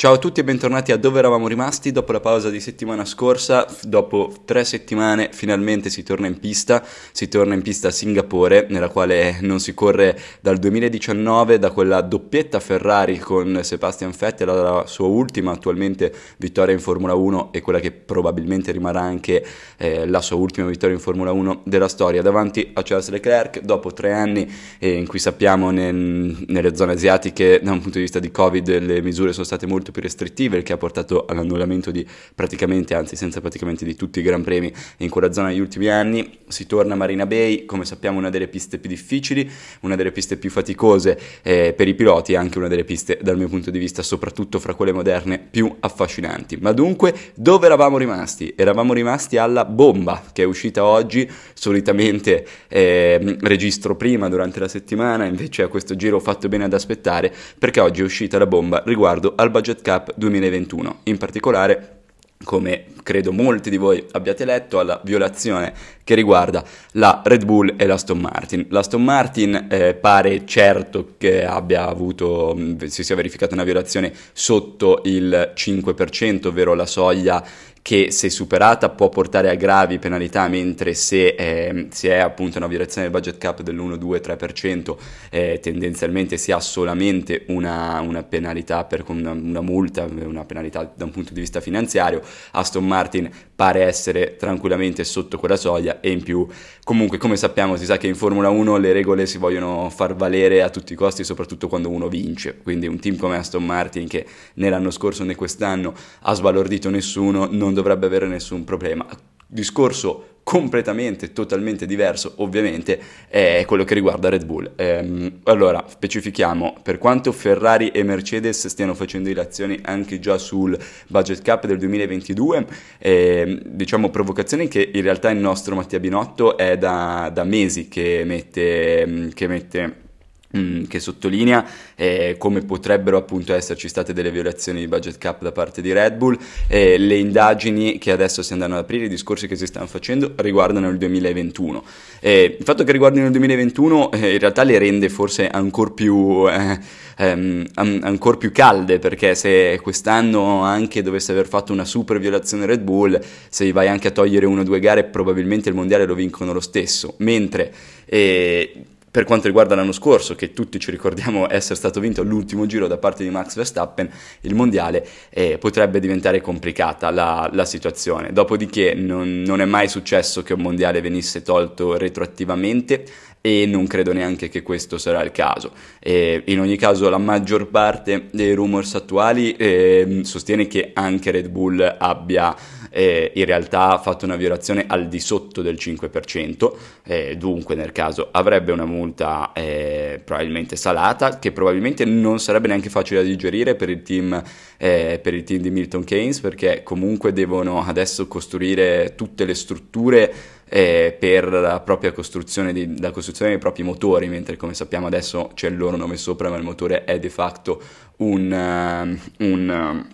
Ciao a tutti e bentornati a dove eravamo rimasti dopo la pausa di settimana scorsa. Dopo tre settimane finalmente si torna in pista, si torna in pista a Singapore, nella quale non si corre dal 2019, da quella doppietta Ferrari con Sebastian Vettel, la sua ultima attualmente vittoria in Formula 1 e quella che probabilmente rimarrà anche eh, la sua ultima vittoria in Formula 1 della storia, davanti a Charles Leclerc, dopo tre anni eh, in cui sappiamo nel, nelle zone asiatiche da un punto di vista di Covid le misure sono state molto molto più restrittive, il che ha portato all'annullamento di praticamente, anzi senza praticamente di tutti i Gran Premi in quella zona negli ultimi anni. Si torna a Marina Bay, come sappiamo una delle piste più difficili, una delle piste più faticose eh, per i piloti e anche una delle piste dal mio punto di vista, soprattutto fra quelle moderne, più affascinanti. Ma dunque, dove eravamo rimasti? Eravamo rimasti alla bomba che è uscita oggi, solitamente eh, registro prima durante la settimana, invece a questo giro ho fatto bene ad aspettare perché oggi è uscita la bomba riguardo al budget Cup 2021, in particolare come credo molti di voi abbiate letto, alla violazione che riguarda la Red Bull e l'Aston Martin. L'Aston Martin eh, pare certo che abbia avuto, si sia verificata una violazione sotto il 5%, ovvero la soglia che se superata può portare a gravi penalità, mentre se, eh, se è appunto una violazione del budget cap dell'1, 2, 3%, eh, tendenzialmente si ha solamente una, una penalità per una, una, multa, una penalità da un punto di vista finanziario. Aston Martin pare essere tranquillamente sotto quella soglia e in più comunque come sappiamo si sa che in Formula 1 le regole si vogliono far valere a tutti i costi, soprattutto quando uno vince. Quindi un team come Aston Martin che né l'anno scorso né quest'anno ha sbalordito nessuno non dovrebbe avere nessun problema. Discorso completamente, totalmente diverso, ovviamente, è quello che riguarda Red Bull. Ehm, allora, specifichiamo, per quanto Ferrari e Mercedes stiano facendo ilazioni anche già sul budget cap del 2022, eh, diciamo provocazioni che in realtà il nostro Mattia Binotto è da, da mesi che mette, che mette che sottolinea eh, come potrebbero appunto esserci state delle violazioni di budget cap da parte di Red Bull. Eh, le indagini che adesso si andranno ad aprire i discorsi che si stanno facendo riguardano il 2021 eh, il fatto che riguardino il 2021 eh, in realtà le rende forse ancora più eh, ehm, ancora più calde perché se quest'anno anche dovesse aver fatto una super violazione Red Bull se vai anche a togliere una o due gare probabilmente il mondiale lo vincono lo stesso. Mentre eh, per quanto riguarda l'anno scorso, che tutti ci ricordiamo essere stato vinto l'ultimo giro da parte di Max Verstappen, il mondiale eh, potrebbe diventare complicata la, la situazione. Dopodiché non, non, è mai successo che un mondiale venisse tolto retroattivamente e non credo neanche che questo sarà il caso. E in ogni caso la maggior parte dei rumors attuali eh, sostiene che anche Red Bull abbia eh, in realtà fatto una violazione al di sotto del 5%, eh, dunque nel caso avrebbe una multa eh, probabilmente salata che probabilmente non sarebbe neanche facile da digerire per il team, eh, per il team di Milton Keynes perché comunque devono adesso costruire tutte le strutture eh, per la propria costruzione, di, la costruzione dei propri motori, mentre come sappiamo adesso c'è il loro nome sopra, ma il motore è de facto un, uh, un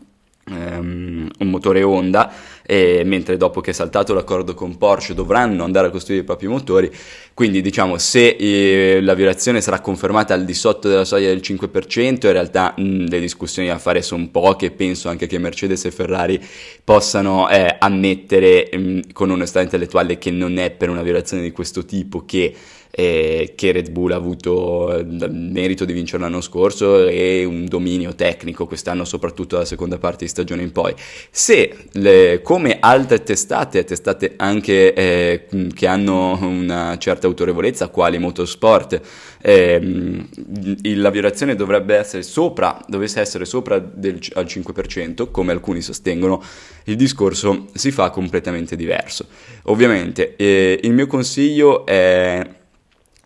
Um, un motore Honda, e, mentre dopo che è saltato l'accordo con Porsche dovranno andare a costruire i propri motori. Quindi, diciamo, se eh, la violazione sarà confermata al di sotto della soglia del 5%, in realtà mh, le discussioni da fare sono poche. Penso anche che Mercedes e Ferrari possano eh, ammettere mh, con onestà intellettuale che non è per una violazione di questo tipo che eh, che Red Bull ha avuto il eh, merito di vincere l'anno scorso e un dominio tecnico quest'anno, soprattutto dalla seconda parte di stagione in poi. Se le, come altre testate, testate anche eh, che hanno una certa autorevolezza, quali Motorsport, eh, la violazione dovrebbe essere sopra, dovesse essere sopra del, al 5%, come alcuni sostengono, il discorso si fa completamente diverso. Ovviamente eh, il mio consiglio è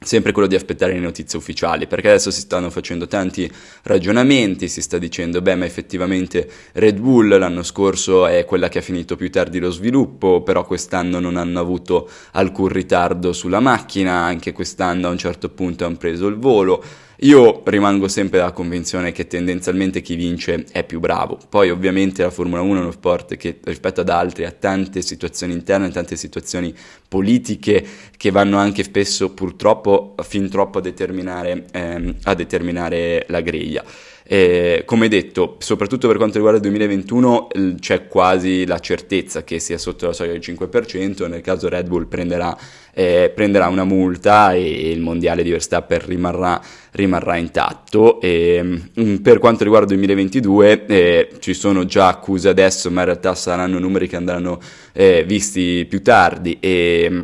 sempre quello di aspettare le notizie ufficiali, perché adesso si stanno facendo tanti ragionamenti, si sta dicendo, beh, ma effettivamente Red Bull l'anno scorso è quella che ha finito più tardi lo sviluppo, però quest'anno non hanno avuto alcun ritardo sulla macchina, anche quest'anno a un certo punto hanno preso il volo Io rimango sempre della convinzione che tendenzialmente chi vince è più bravo. Poi ovviamente la Formula 1 è uno sport che rispetto ad altri ha tante situazioni interne, tante situazioni politiche che vanno anche spesso purtroppo fin troppo a determinare, ehm, a determinare la griglia. Eh, come detto, soprattutto per quanto riguarda il 2021 c'è quasi la certezza che sia sotto la soglia del 5%, nel caso Red Bull prenderà, eh, prenderà una multa e il mondiale di Verstappen rimarrà, rimarrà intatto. E, mm, per quanto riguarda il 2022 eh, ci sono già accuse adesso, ma in realtà saranno numeri che andranno eh, visti più tardi. E, mm,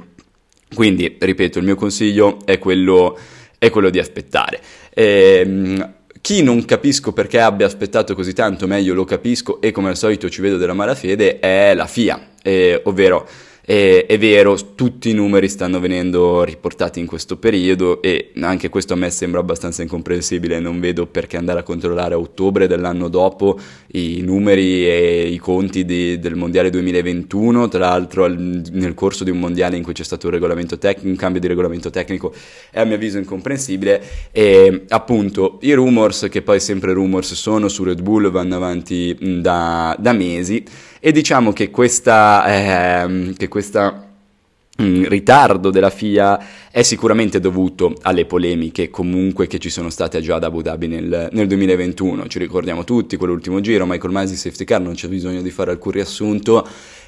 quindi, ripeto, il mio consiglio è quello, è quello di aspettare. E, mm, chi non capisco perché abbia aspettato così tanto, meglio lo capisco e come al solito ci vedo della malafede, è la FIA, eh, ovvero e, è vero, tutti i numeri stanno venendo riportati in questo periodo e anche questo a me sembra abbastanza incomprensibile, non vedo perché andare a controllare a ottobre dell'anno dopo i numeri e i conti di, del Mondiale 2021, tra l'altro nel corso di un Mondiale in cui c'è stato un, tec- un cambio di regolamento tecnico è a mio avviso incomprensibile. E appunto i rumors, che poi sempre rumors sono su Red Bull, vanno avanti da, da mesi e diciamo che questa, eh, che questa mm, ritardo della FIA è sicuramente dovuto alle polemiche comunque che ci sono state già ad Abu Dhabi nel, nel 2021, ci ricordiamo tutti quell'ultimo giro, Michael Masi safety car, non c'è bisogno di fare alcun riassunto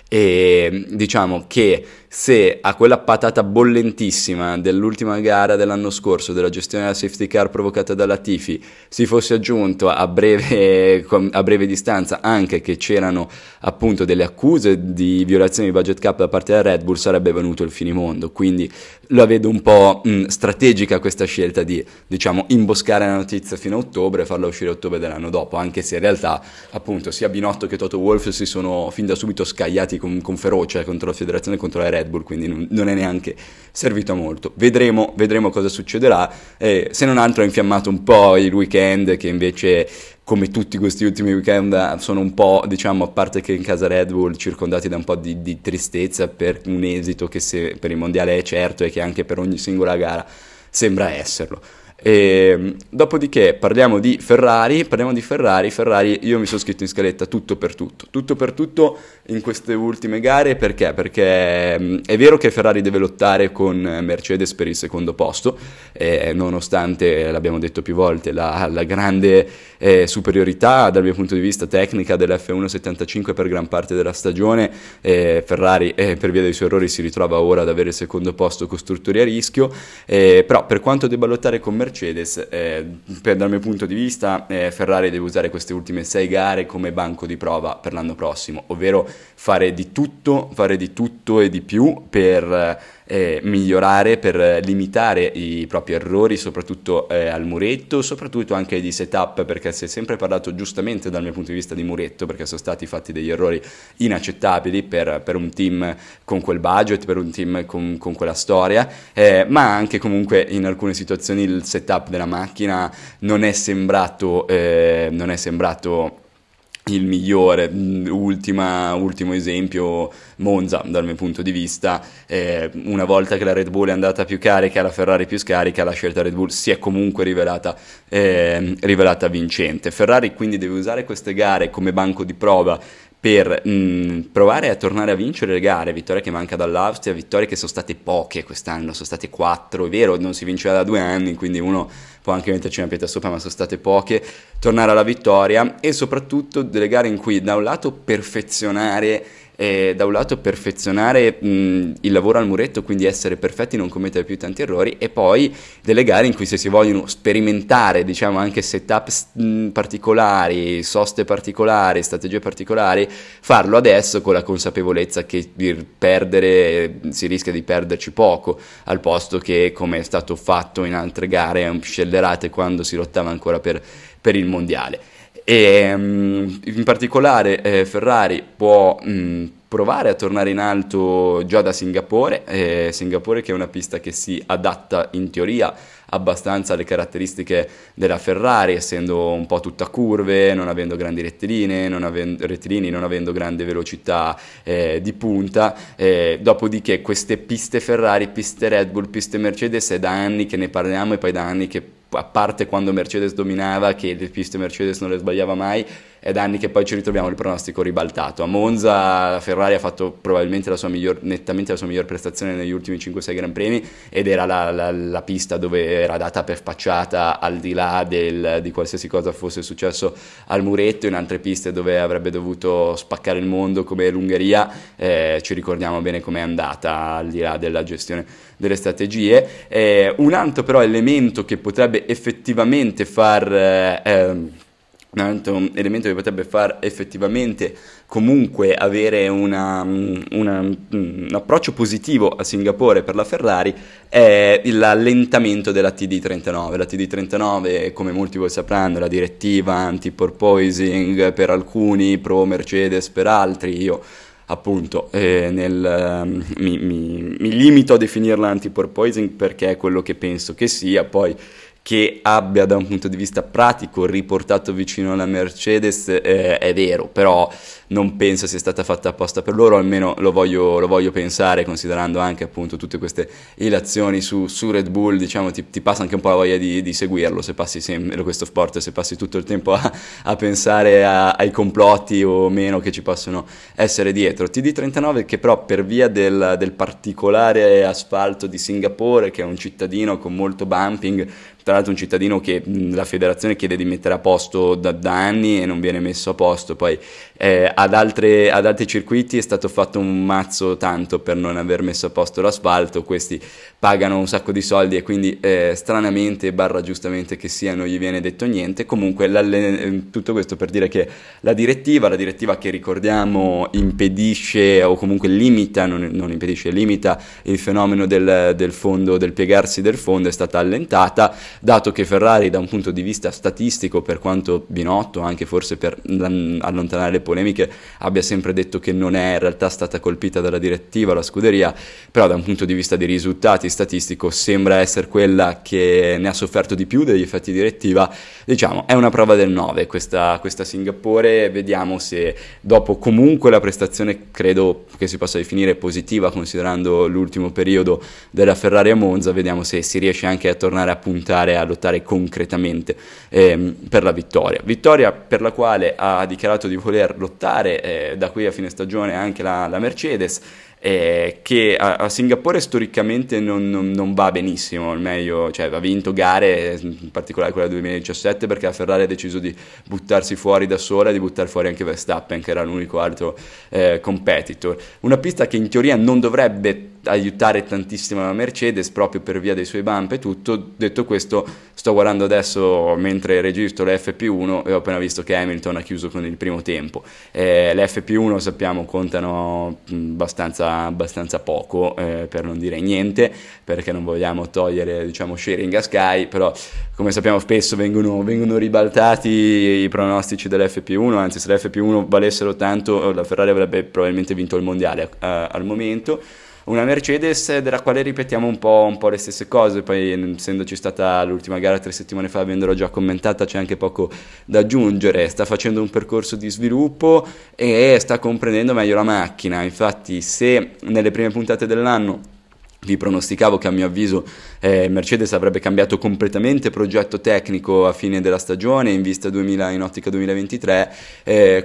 e diciamo che se a quella patata bollentissima dell'ultima gara dell'anno scorso della gestione della safety car provocata dalla Tifi si fosse aggiunto a breve, a breve distanza anche che c'erano appunto delle accuse di violazione di budget cap da parte della Red Bull sarebbe venuto il finimondo. Quindi la vedo un po' mh, strategica questa scelta di diciamo imboscare la notizia fino a ottobre e farla uscire a ottobre dell'anno dopo anche se in realtà appunto sia Binotto che Toto Wolff si sono fin da subito scagliati con, con ferocia contro la federazione e contro la Red Bull, quindi non, non è neanche servito a molto. Vedremo, vedremo cosa succederà. Eh, se non altro ha infiammato un po' il weekend che invece come tutti questi ultimi weekend sono un po', diciamo, a parte che in casa Red Bull circondati da un po' di, di tristezza per un esito che se, per il mondiale è certo e che anche per ogni singola gara sembra esserlo. E, ehm, dopodiché parliamo di Ferrari, parliamo di Ferrari, Ferrari io mi sono scritto in scaletta tutto per tutto, tutto per tutto in queste ultime gare perché? Perché mm, è vero che Ferrari deve lottare con Mercedes per il secondo posto, eh, nonostante, l'abbiamo detto più volte, la, la grande eh, superiorità dal mio punto di vista tecnica dell'F175 per gran parte della stagione, eh, Ferrari eh, per via dei suoi errori si ritrova ora ad avere il secondo posto costruttori a rischio, eh, però per quanto debba lottare con Mercedes Mercedes, eh, per, dal mio punto di vista, eh, Ferrari deve usare queste ultime sei gare come banco di prova per l'anno prossimo, ovvero fare di tutto, fare di tutto e di più per eh, migliorare, per limitare i propri errori, soprattutto eh, al muretto, soprattutto anche di setup, perché si è sempre parlato giustamente dal mio punto di vista di muretto, perché sono stati fatti degli errori inaccettabili per, per un team con quel budget, per un team con, con quella storia, eh, ma anche comunque in alcune situazioni il setup della macchina non è sembrato, eh, non è sembrato il migliore, mm, Ultima, ultimo esempio Monza dal mio punto di vista, eh, una volta che la Red Bull è andata più carica, la Ferrari più scarica, la scelta Red Bull si è comunque rivelata, eh, rivelata vincente. Ferrari quindi deve usare queste gare come banco di prova per mh, mm, provare a tornare a vincere le gare, vittorie che manca dall'Austria, vittorie che sono state poche quest'anno, sono state quattro, è vero, non si vinceva da due anni, quindi uno può anche metterci una pietra sopra, ma sono state poche, tornare alla vittoria e soprattutto delle gare in cui da un lato perfezionare eh, da un lato perfezionare mh, il lavoro al muretto, quindi essere perfetti, non commettere più tanti errori, e poi delle gare in cui se si vogliono sperimentare, diciamo anche setup mh, particolari, soste particolari, strategie particolari, farlo adesso con la consapevolezza che per perdere si rischia di perderci poco, al posto che come è stato fatto in altre gare scellerate quando si lottava ancora per, per il mondiale. E um, in particolare eh, Ferrari può mh, mm, provare a tornare in alto già da Singapore, eh, Singapore che è una pista che si adatta in teoria abbastanza alle caratteristiche della Ferrari, essendo un po' tutta curve, non avendo grandi rettilinei, non avendo, rettilini, non avendo grande velocità eh, di punta. Eh, dopodiché queste piste Ferrari, piste Red Bull, piste Mercedes è da anni che ne parliamo e poi da anni che a parte quando Mercedes dominava, che le piste Mercedes non le sbagliava mai, è da anni che poi ci ritroviamo il pronostico ribaltato. A Monza la Ferrari ha fatto probabilmente la sua miglior, nettamente la sua miglior prestazione negli ultimi 5-6 Gran Premi ed era la, la, la, pista dove era data per spacciata al di là del, di qualsiasi cosa fosse successo al muretto, in altre piste dove avrebbe dovuto spaccare il mondo come l'Ungheria, eh, ci ricordiamo bene com'è andata al di là della gestione delle strategie. Eh, un altro però elemento che potrebbe effettivamente far... Eh, ehm, un altro elemento che potrebbe far effettivamente comunque avere una, una, un approccio positivo a Singapore per la Ferrari è l'allentamento della TD39. La TD39, come molti voi sapranno, è la direttiva anti-porpoising per alcuni, pro Mercedes per altri. Io appunto eh, nel, um, mi, mi, mi, limito a definirla anti-porpoising perché è quello che penso che sia, poi che abbia da un punto di vista pratico riportato vicino alla Mercedes eh, è vero, però non penso sia stata fatta apposta per loro, almeno lo voglio, lo voglio pensare, considerando anche appunto tutte queste ilazioni su, su Red Bull, diciamo ti, ti, passa anche un po' la voglia di, di seguirlo se passi sempre questo sport, se passi tutto il tempo a, a pensare a, ai complotti o meno che ci possono essere dietro. TD39 che però per via del, del particolare asfalto di Singapore, che è un cittadino con molto bumping, tra l'altro un cittadino che la federazione chiede di mettere a posto da, da anni e non viene messo a posto, poi eh, ad, altre, ad, altri circuiti è stato fatto un mazzo tanto per non aver messo a posto l'asfalto, questi pagano un sacco di soldi e quindi eh, stranamente, barra giustamente che sia, non gli viene detto niente. Comunque tutto questo per dire che la direttiva, la direttiva che ricordiamo impedisce o comunque limita, non, non impedisce, limita il fenomeno del, del fondo, del piegarsi del fondo è stata allentata, dato che Ferrari da un punto di vista statistico, per quanto Binotto, anche forse per allontanare le polemiche abbia sempre detto che non è in realtà stata colpita dalla direttiva la scuderia, però da un punto di vista dei risultati statistico sembra essere quella che ne ha sofferto di più degli effetti direttiva, diciamo è una prova del 9 questa, questa Singapore, vediamo se dopo comunque la prestazione credo che si possa definire positiva considerando l'ultimo periodo della Ferrari a Monza, vediamo se si riesce anche a tornare a puntare a lottare concretamente ehm, per la vittoria. Vittoria per la quale ha dichiarato di voler lottare eh, da qui a fine stagione anche la, la Mercedes eh, che a, a, Singapore storicamente non, non, non, va benissimo, meglio, cioè ha vinto gare, in particolare quella del 2017 perché la Ferrari ha deciso di buttarsi fuori da sola e di buttare fuori anche Verstappen che era l'unico altro eh, competitor. Una pista che in teoria non dovrebbe aiutare tantissimo la Mercedes proprio per via dei suoi bump e tutto. Detto questo, sto guardando adesso mentre registro l'FP1 e ho appena visto che Hamilton ha chiuso con il primo tempo. Eh, le FP1 sappiamo contano abbastanza, abbastanza poco, eh, per non dire niente, perché non vogliamo togliere diciamo, sharing a Sky, però come sappiamo spesso vengono, vengono ribaltati i pronostici dell'FP1, anzi se l'FP1 valessero tanto la Ferrari avrebbe probabilmente vinto il mondiale eh, al momento una Mercedes della quale ripetiamo un po', un po', le stesse cose, poi essendoci stata l'ultima gara tre settimane fa, avendolo già commentata, c'è anche poco da aggiungere, sta facendo un percorso di sviluppo e sta comprendendo meglio la macchina, infatti se nelle prime puntate dell'anno vi pronosticavo che a mio avviso eh, Mercedes avrebbe cambiato completamente progetto tecnico a fine della stagione in vista 2000, in ottica 2023 eh,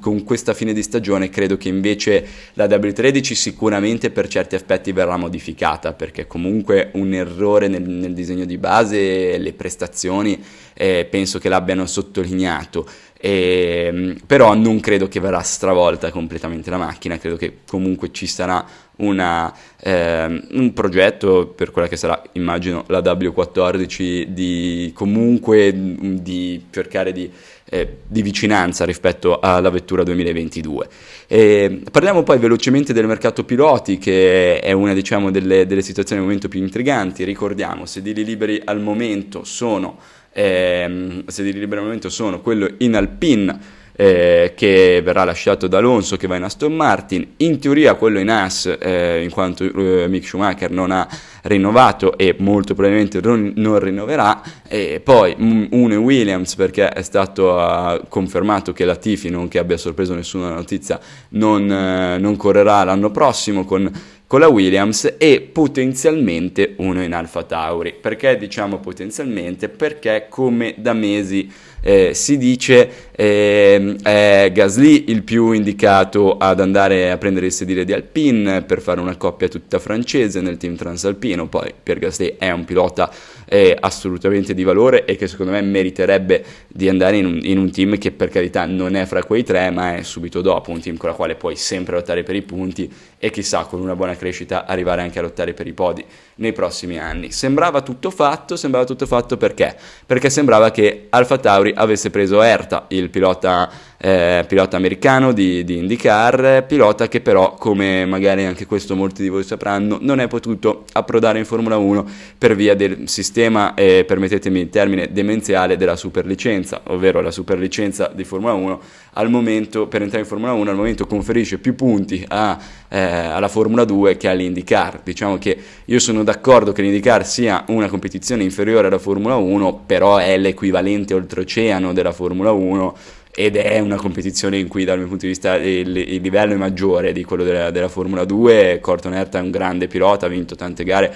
con questa fine di stagione credo che invece la W13 sicuramente per certi aspetti verrà modificata perché comunque un errore nel, nel disegno di base le prestazioni eh, penso che l'abbiano sottolineato. E, però non credo che verrà stravolta completamente la macchina credo che comunque ci sarà una, eh, un progetto per quella che sarà, immagino, la W14 di comunque di cercare di, eh, di vicinanza rispetto alla vettura 2022. E parliamo poi velocemente del mercato piloti, che è una diciamo, delle, delle situazioni al momento più intriganti. Ricordiamo, sedili liberi al momento sono, ehm, sedili liberi al momento sono quello in Alpine eh, che verrà lasciato da Alonso che va in Aston Martin, in teoria quello in As eh, in quanto eh, Mick Schumacher non ha rinnovato e molto probabilmente non, non rinnoverà, e poi uno in Williams perché è stato uh, confermato che la Tifi, non che abbia sorpreso nessuna notizia, non, uh, non correrà l'anno prossimo con con la Williams e potenzialmente uno in Alfa Tauri. Perché diciamo potenzialmente? Perché come da mesi eh, si dice eh, è Gasly il più indicato ad andare a prendere il sedile di Alpine per fare una coppia tutta francese nel team transalpino, poi per Gasly è un pilota eh, assolutamente di valore e che secondo me meriterebbe di andare in un, in un, team che per carità non è fra quei tre ma è subito dopo, un team con la quale puoi sempre lottare per i punti e chissà con una buona crescita arrivare anche a lottare per i podi nei prossimi anni. Sembrava tutto fatto, sembrava tutto fatto perché? Perché sembrava che Alfa Tauri avesse preso Erta, il pilota, eh, pilota americano di, di, IndyCar, pilota che però, come magari anche questo molti di voi sapranno, non è potuto approdare in Formula 1 per via del sistema, eh, permettetemi il termine, demenziale della superlicenza, ovvero la superlicenza di Formula 1 al momento, per entrare in Formula 1, al momento conferisce più punti a, eh, alla Formula 2 che all'IndyCar. Diciamo che io sono d'accordo che l'IndyCar sia una competizione inferiore alla Formula 1, però è l'equivalente oltreoceano della Formula 1 ed è una competizione in cui dal mio punto di vista il, il livello è maggiore di quello della, della Formula 2, Corton Herta è un grande pilota, ha vinto tante gare,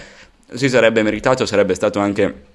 si sarebbe meritato, sarebbe stato anche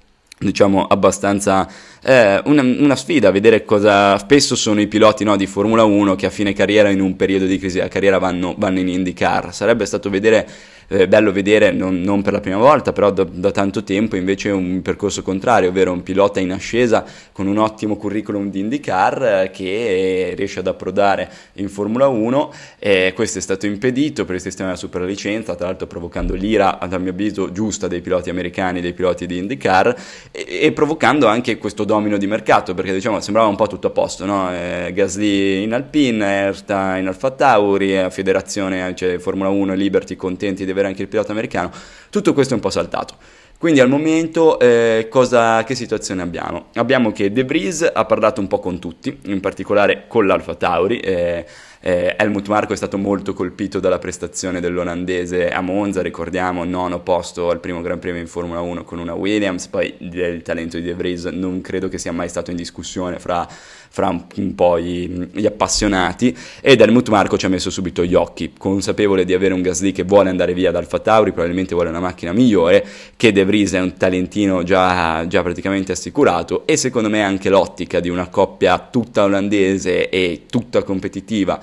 diciamo abbastanza eh, una, una, sfida vedere cosa spesso sono i piloti no, di Formula 1 che a fine carriera in un periodo di crisi della carriera vanno, vanno in IndyCar. Sarebbe stato vedere eh, bello vedere, non, non, per la prima volta, però da, da, tanto tempo invece un percorso contrario, ovvero un pilota in ascesa con un ottimo curriculum di IndyCar eh, che riesce ad approdare in Formula 1. Eh, questo è stato impedito per il sistema della superlicenza, tra l'altro provocando l'ira, a mio avviso, giusta dei piloti americani, dei piloti di IndyCar e, e provocando anche questo domino di mercato, perché diciamo sembrava un po' tutto a posto, no? eh, Gasly in Alpine, Erta in Alfa Tauri, eh, Federazione, cioè Formula 1 e Liberty contenti di avere anche il pilota americano, tutto questo è un po' saltato. Quindi al momento eh, cosa, che situazione abbiamo? Abbiamo che De Vries ha parlato un po' con tutti, in particolare con l'Alfa Tauri. Eh, eh, Helmut Marco è stato molto colpito dalla prestazione dell'olandese a Monza, ricordiamo, nono posto al primo Gran Premio in Formula 1 con una Williams, poi il talento di De Vries non credo che sia mai stato in discussione fra fra un, un po' gli, gli, appassionati ed Helmut Marco ci ha messo subito gli occhi, consapevole di avere un Gasly che vuole andare via dal Tauri, probabilmente vuole una macchina migliore, che De Vries è un talentino già, già praticamente assicurato e secondo me anche l'ottica di una coppia tutta olandese e tutta competitiva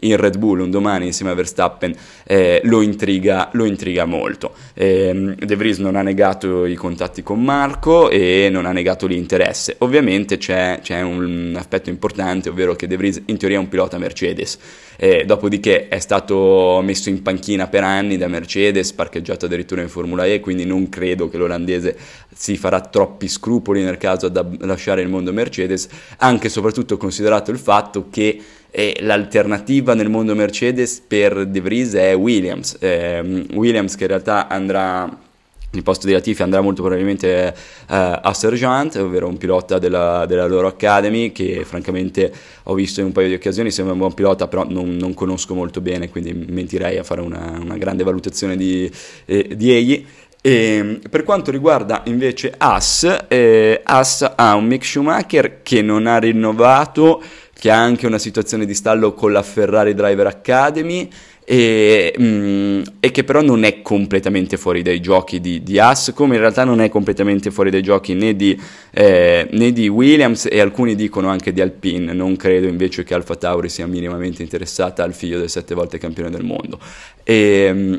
in Red Bull un domani insieme a Verstappen eh, lo, intriga, lo, intriga, molto. Eh, De Vries non ha negato i contatti con Marco e non ha negato l'interesse. Ovviamente c'è, c'è un aspetto importante, ovvero che De Vries in teoria è un pilota Mercedes, eh, dopodiché è stato messo in panchina per anni da Mercedes, parcheggiato addirittura in Formula E, quindi non credo che l'olandese si farà troppi scrupoli nel caso da lasciare il mondo Mercedes, anche e soprattutto considerato il fatto che e l'alternativa nel mondo Mercedes per De Vries è Williams. Eh, Williams che in realtà andrà il posto di Latifi andrà molto probabilmente uh, a Sergeant, ovvero un pilota della, della, loro Academy che francamente ho visto in un paio di occasioni, sembra un buon pilota però non, non conosco molto bene quindi mentirei a fare una, una grande valutazione di, eh, di egli. E per quanto riguarda invece Haas, eh, Haas ha un Mick Schumacher che non ha rinnovato che ha anche una situazione di stallo con la Ferrari Driver Academy e, mm, e, che però non è completamente fuori dai giochi di, di Haas, come in realtà non è completamente fuori dai giochi né di, eh, né di, Williams e alcuni dicono anche di Alpine, non credo invece che Alfa Tauri sia minimamente interessata al figlio del sette volte campione del mondo. E, mm,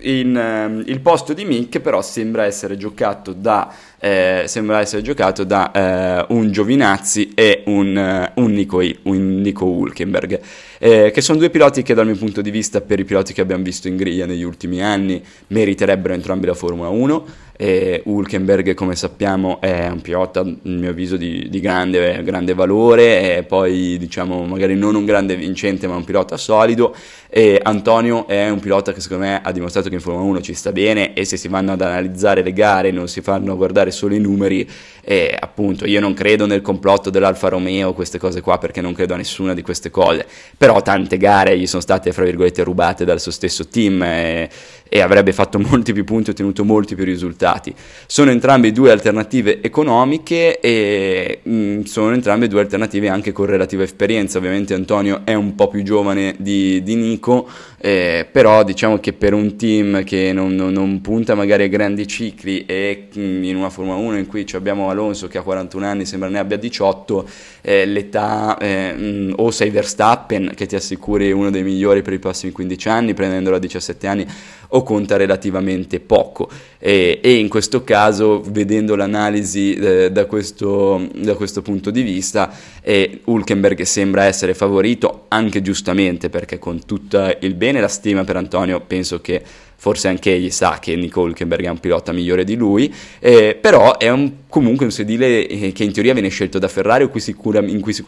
in, um, il posto di Mick però sembra essere giocato da, eh, sembra essere giocato da eh, un Giovinazzi e un, uh, un, Nico, un Nico Hulkenberg, eh, che sono due piloti che dal mio punto di vista, per i piloti che abbiamo visto in griglia negli ultimi anni, meriterebbero entrambi la Formula 1 e Hulkenberg come sappiamo è un pilota a mio avviso di, di grande, grande, valore e poi diciamo magari non un grande vincente ma un pilota solido. E Antonio è un pilota che secondo me ha dimostrato che in Formula 1 ci sta bene e se si vanno ad analizzare le gare non si fanno guardare guardare solo i numeri e appunto io non credo nel complotto dell'Alfa Romeo, queste cose qua, perché non credo a nessuna di queste cose, però tante gare gli sono state, fra virgolette, rubate dal suo stesso team e, e avrebbe fatto molti più punti, ottenuto molti più risultati. Sono entrambe due alternative economiche e mh, mm, sono entrambe due alternative anche con relativa esperienza, ovviamente Antonio è un po' più giovane di, di Nico, eh, però diciamo che per un team che non, non, non punta magari a grandi cicli e mh, mm, in una Formula 1 in cui abbiamo Alonso che ha 41 anni, sembra ne abbia 18, eh, l'età eh, mh, mm, o sei Verstappen che ti assicuri uno dei migliori per i prossimi 15 anni prendendolo a 17 anni o conta relativamente poco. E, e in questo caso vedendo l'analisi eh, da, questo, da, questo, punto di vista eh, Hulkenberg sembra essere favorito anche giustamente perché con tutto il bene e la stima per Antonio penso che forse anche egli sa che Nico Hulkenberg è un pilota migliore di lui, eh, però è un, comunque un sedile eh, che in teoria viene scelto da Ferrari cui sicura, cui su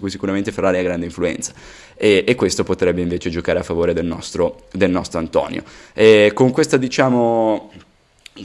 cui sicuramente Ferrari ha grande influenza e, e, questo potrebbe invece giocare a favore del nostro, del nostro Antonio. E con questa diciamo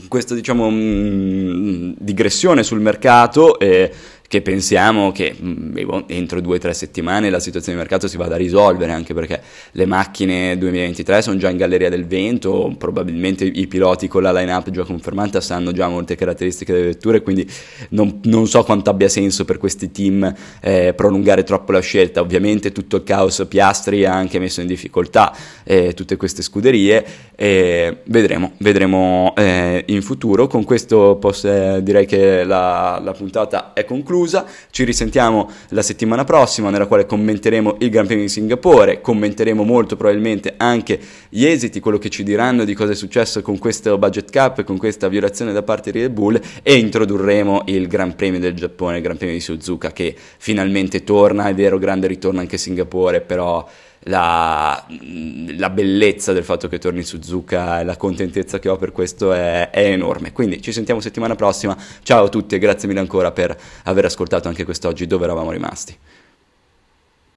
questa diciamo, mh, mm, digressione sul mercato eh, che pensiamo che mm, entro due o tre settimane la situazione di mercato si vada a risolvere, anche perché le macchine 2023 sono già in galleria del vento, probabilmente i piloti con la line-up già confermata sanno già molte caratteristiche delle vetture, quindi non, non so quanto abbia senso per questi team eh, prolungare troppo la scelta. Ovviamente tutto il caos Piastri ha anche messo in difficoltà eh, tutte queste scuderie, e vedremo, vedremo eh, in futuro. Con questo posso, eh, direi che la, la puntata è conclusa conclusa. Ci risentiamo la settimana prossima nella quale commenteremo il Gran Premio di Singapore, commenteremo molto probabilmente anche gli esiti, quello che ci diranno di cosa è successo con questo budget cap, con questa violazione da parte di Red Bull e introdurremo il Gran Premio del Giappone, il Gran Premio di Suzuka che finalmente torna, è vero, grande ritorno anche a Singapore, però la, la, bellezza del fatto che torni Suzuka e la contentezza che ho per questo è, è, enorme. Quindi ci sentiamo settimana prossima. Ciao a tutti e grazie mille ancora per aver ascoltato anche quest'oggi dove eravamo rimasti.